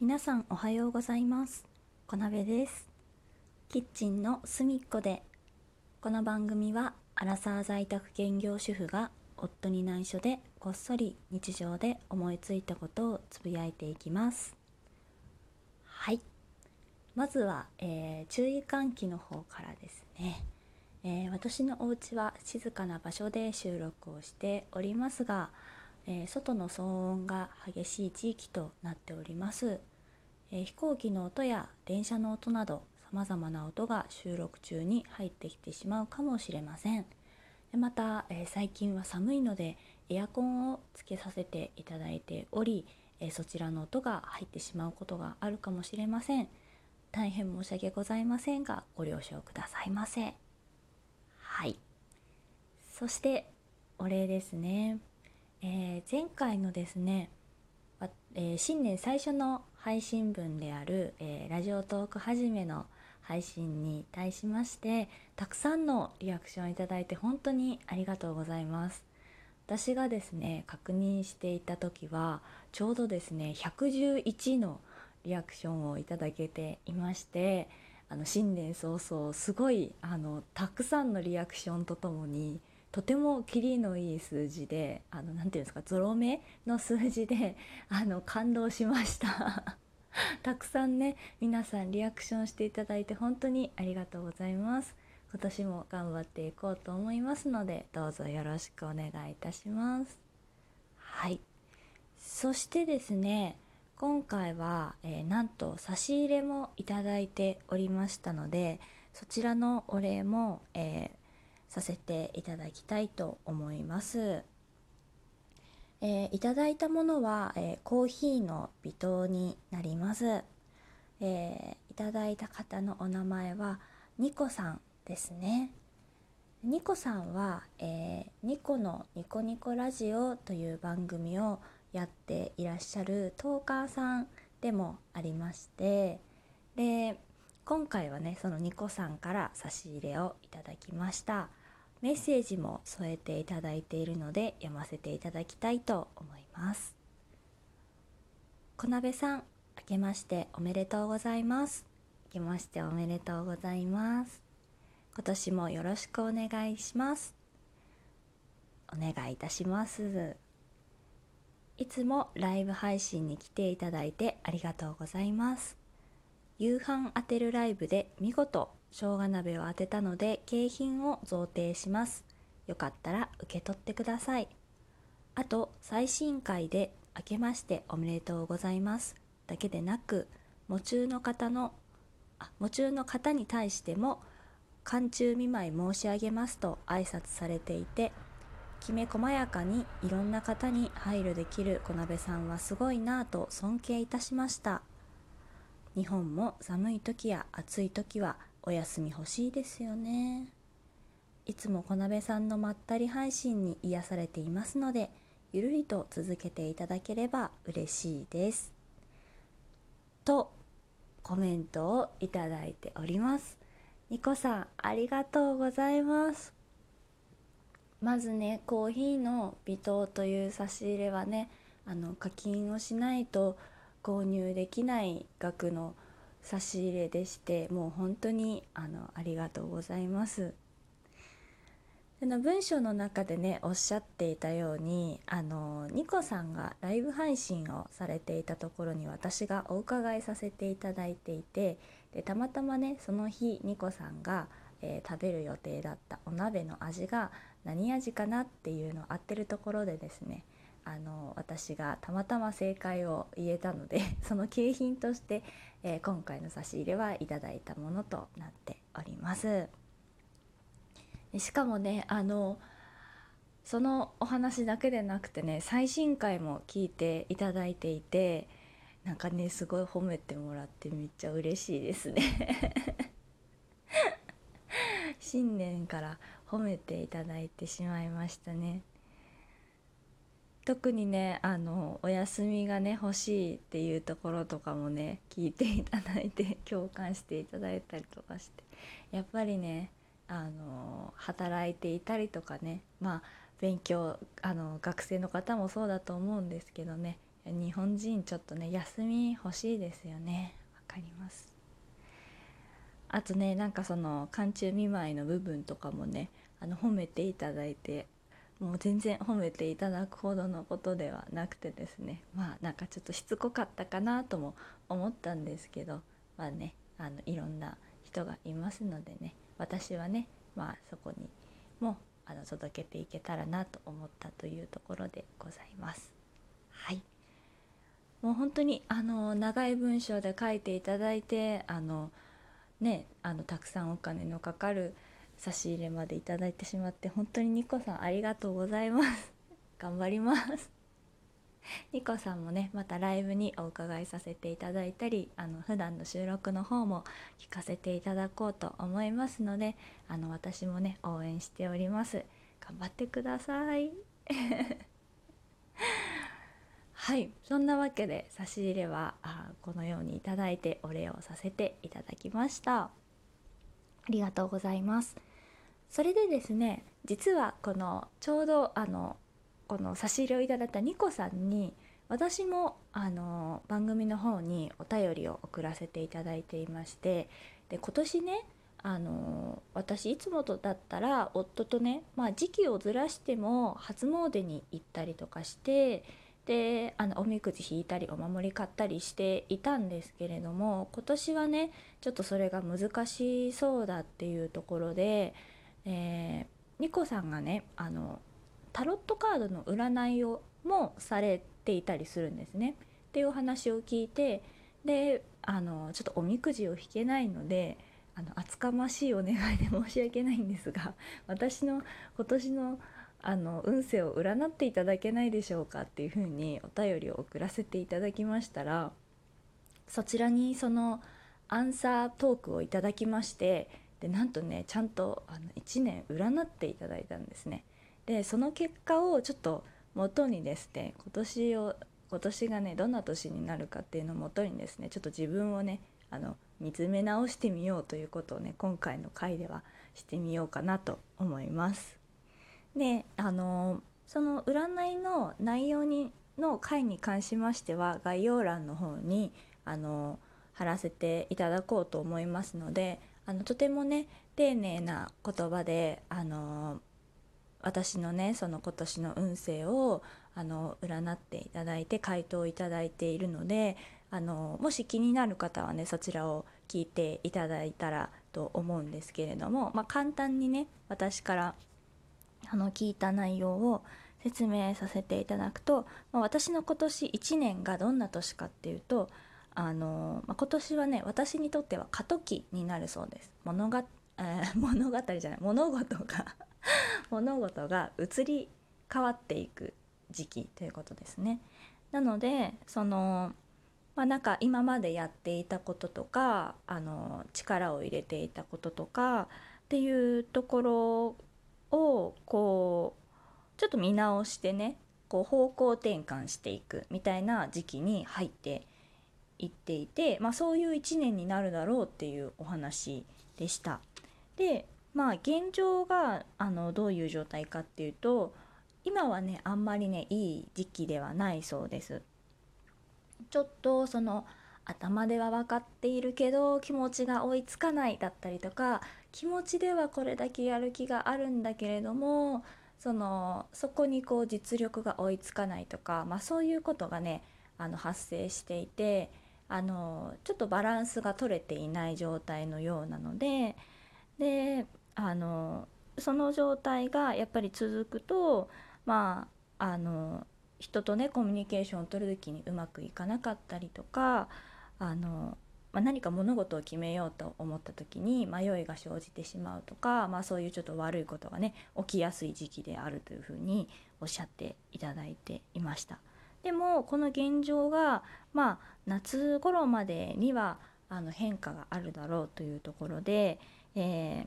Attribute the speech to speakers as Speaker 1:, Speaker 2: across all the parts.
Speaker 1: 皆さんおはようございます。小鍋です。キッチンの隅っこでこの番組はアラサー在宅兼業主婦が夫に内緒でこっそり日常で思いついたことをつぶやいていきます。はい。まずは、えー、注意喚起の方からですね、えー、私のお家は静かな場所で収録をしておりますが、えー、外の騒音が激しい地域となっております。え飛行機の音や電車の音などさまざまな音が収録中に入ってきてしまうかもしれません。また、え最近は寒いのでエアコンをつけさせていただいており、えそちらの音が入ってしまうことがあるかもしれません。大変申し訳ございませんがご了承くださいませ。はい。そしてお礼ですね、えー、前回のですねえー、新年最初の配信分である、えー、ラジオトークはじめの配信に対しましてたくさんのリアクションいただいて本当にありがとうございます。私がですね確認していた時はちょうどですね111のリアクションをいただけていましてあの新年早々すごいあのたくさんのリアクションとともにとてもキリのいい数字であのなていうんですかゾロ目の数字で あの感動しました。たくさんね皆さんリアクションしていただいて本当にありがとうございます。今年も頑張っていこうと思いますのでどうぞよろしくお願いいたします。はい。そしてですね今回は、えー、なんと差し入れもいただいておりましたのでそちらのお礼も、えーさせていただきたいと思います。えー、いただいたものは、えー、コーヒーの微糖になります、えー、いただいた方のお名前はニコさんですね。ニコさんは、えニコのニコニコラジオという番組をやっていらっしゃるトーカーさんでもありましてで今回はねそのニコさんから差し入れをいただきました。メッセージも添えていただいているので読ませていただきたいと思います。小鍋さん明けましておめでとうございます。明けましておめでとうございます。今年もよろしくお願いします。お願いいたします。いつもライブ配信に来ていただいてありがとうございます。夕飯当てるライブで見事生姜鍋を当てたので景品を贈呈します。よかったら受け取ってください。あと最新回で明けましておめでとうございます。だけでなく喪中の方のあ喪中の方に対しても寒中見舞い申し上げますと挨拶されていてきめ細やかにいろんな方に配慮できる小鍋さんはすごいなぁと尊敬いたしました。日本も寒い時や暑い時はお休み欲しいですよね。いつも小鍋さんのまったり配信に癒されていますのでゆるりと続けていただければ嬉しいです。とコメントをいただいております。ニコさんありがとうございます。まずねコーヒーの微糖という差し入れはねあの課金をしないと購入できない額の差し入れでしてもう本当にあのありがとうございます。の文章の中でねおっしゃっていたようにあのニコさんがライブ配信をされていたところに私がお伺いさせていただいていてでたまたまねその日ニコさんが、えー、食べる予定だったお鍋の味が何味かなっていうのを合ってるところでですねあの私がたまたま正解を言えたので その景品として、えー、今回の差し入れはいただいたものとなっております。しかもねあのそのお話だけでなくてね最新回も聞いていただいていてなんかねすごい褒めてもらってめっちゃ嬉しいですね。新年から褒めていただいてしまいましたね。特にねあのお休みがね欲しいっていうところとかもね聞いていただいて 共感していただいたりとかしてやっぱりねあの働いていたりとかねまあ勉強あの学生の方もそうだと思うんですけどね日本人ちょっとね休み欲しいですよね。わかります。あとねなんかその寒中見舞いの部分とかもねあの褒めていただいてもう全然褒めていただくほどのことではなくてですねまあなんかちょっとしつこかったかなとも思ったんですけどまあねあのいろんな人がいますのでね私はねまあそこにもあの届けていけたらなと思ったというところでございます。はいもう本当にあの長い文章で書いていただいてあのねあのたくさんお金のかかる差し入れまでいただいてしまって本当にニコさんありがとうございます。頑張ります。ニコさんもねまたライブにお伺いさせていただいたりあの普段の収録の方も聞かせていただこうと思いますのであの私もね応援しております。頑張ってください。はい。そんなわけで差し入れはあこのようにいただいてお礼をさせていただきました。ありがとうございます。それでですね実はこのちょうどあのこの差し入れをいただいたニコさんに私もあの番組の方にお便りを送らせていただいていましてで今年ねあの私いつもとだったら夫とね、まあ、時期をずらしても初詣に行ったりとかしてであのおみくじ引いたりお守り買ったりしていたんですけれども今年はねちょっとそれが難しそうだっていうところでえー、ニコさんがねあのタロットカードの占いをもされていたりするんですね。っていうお話を聞いてであのちょっとおみくじを引けないのであの厚かましいお願いで申し訳ないんですが 私の今年のあの運勢を占っていただけないでしょうかっていうふうにお便りを送らせていただきましたらそちらにそのアンサートークをいただきましてでなんとねちゃんとあの1年占っていただいたんですねでその結果をちょっと元にですね今年を今年がねどんな年になるかっていうのをもとにですねちょっと自分をねあの見つめ直してみようということをね今回の回ではしてみようかなと思います。であのその占いの内容にの回に関しましては概要欄の方にあの貼らせていただこうと思いますのであのとてもね丁寧な言葉であの私のねその今年の運勢をあの占っていただいて回答いただいているのであのもし気になる方はねそちらを聞いていただいたらと思うんですけれども、まあ、簡単にね私からあの聞いた内容を説明させていただくと、私の今年1年がどんな年かっていうとあの、まあ、今年はね私にとっては過渡期になるそうです。物が、えー、物語じゃない物事が 物事が移り変わっていく時期ということですね。なのでそのまあなんか今までやっていたこととかあの力を入れていたこととかっていうところをこうちょっと見直してねこう方向転換していくみたいな時期に入って言っていて、まあ、そういう1年になるだろうっていうお話でした。でまあ現状があのどういう状態かっていうと今はねあんまりねいい時期ではないそうです。ちょっとその頭では分かっているけど気持ちが追いつかないだったりとか気持ちではこれだけやる気があるんだけれどもそのそこにこう実力が追いつかないとか、まあ、そういうことがねあの発生していてあのちょっとバランスが取れていない状態のようなのでであのその状態がやっぱり続くとまああの人とねコミュニケーションを取る時にうまくいかなかったりとかあの、まあ、何か物事を決めようと思った時に迷いが生じてしまうとか、まあ、そういうちょっと悪いことがね起きやすい時期であるというふうにおっしゃっていただいていました。でもこの現状がまあ夏頃までにはあの変化があるだろうというところで、えー、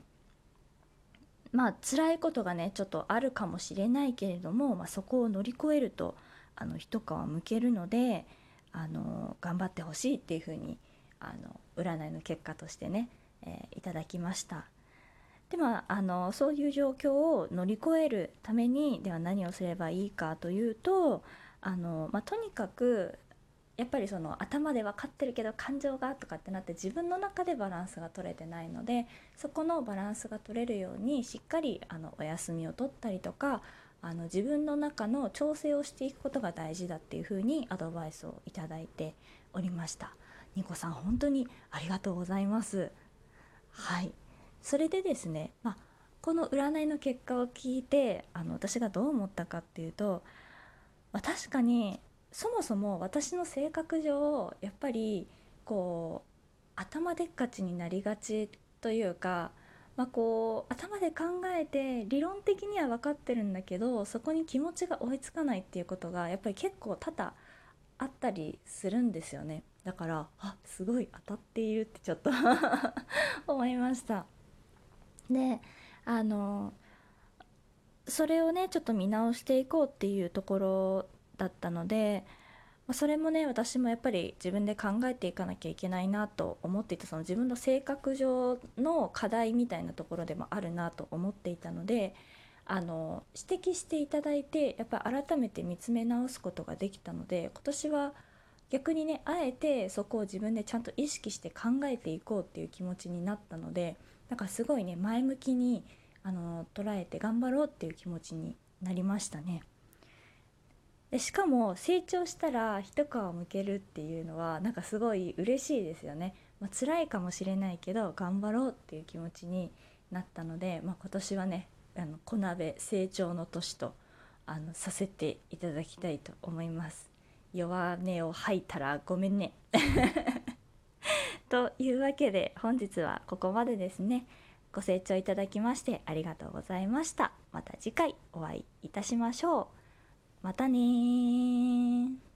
Speaker 1: まあ辛いことがねちょっとあるかもしれないけれども、まあ、そこを乗り越えるとあの一皮むけるのであの頑張ってほしいっていうふうにあの占いの結果としてね、えー、いただきました。でまあ、あのそういう状況を乗り越えるためにでは何をすればいいかというとあの、まあ、とにかくやっぱりその頭で分かってるけど感情がとかってなって自分の中でバランスが取れてないのでそこのバランスが取れるようにしっかりあのお休みを取ったりとかあの自分の中の調整をしていくことが大事だっていうふうにアドバイスをいただいておりました。ニコさん本当にありがとうございます。はいそれでですね、まあ、この占いの結果を聞いてあの私がどう思ったかっていうと、まあ、確かにそもそも私の性格上やっぱりこう頭でっかちになりがちというか、まあ、こう頭で考えて理論的には分かってるんだけどそこに気持ちが追いつかないっていうことがやっぱり結構多々あったりするんですよね。だからあすごい当たっているってちょっと 思いました。であのそれをねちょっと見直していこうっていうところだったのでそれもね私もやっぱり自分で考えていかなきゃいけないなと思っていてその自分の性格上の課題みたいなところでもあるなと思っていたのであの指摘していただいてやっぱり改めて見つめ直すことができたので今年は逆にねあえてそこを自分でちゃんと意識して考えていこうっていう気持ちになったのでだかすごいね前向きにあの捉えて頑張ろうっていう気持ちになりましたね。でしかも成長したら一皮むけるっていうのはなんかすごい嬉しいですよね、まあ、辛いかもしれないけど頑張ろうっていう気持ちになったので、まあ、今年はねあの小鍋成長の年とあのさせていただきたいと思います。弱音を吐いたらごめんね。というわけで本日はここまでですね。ご清聴いただきましてありがとうございました。また次回お会いいたしましょう。またね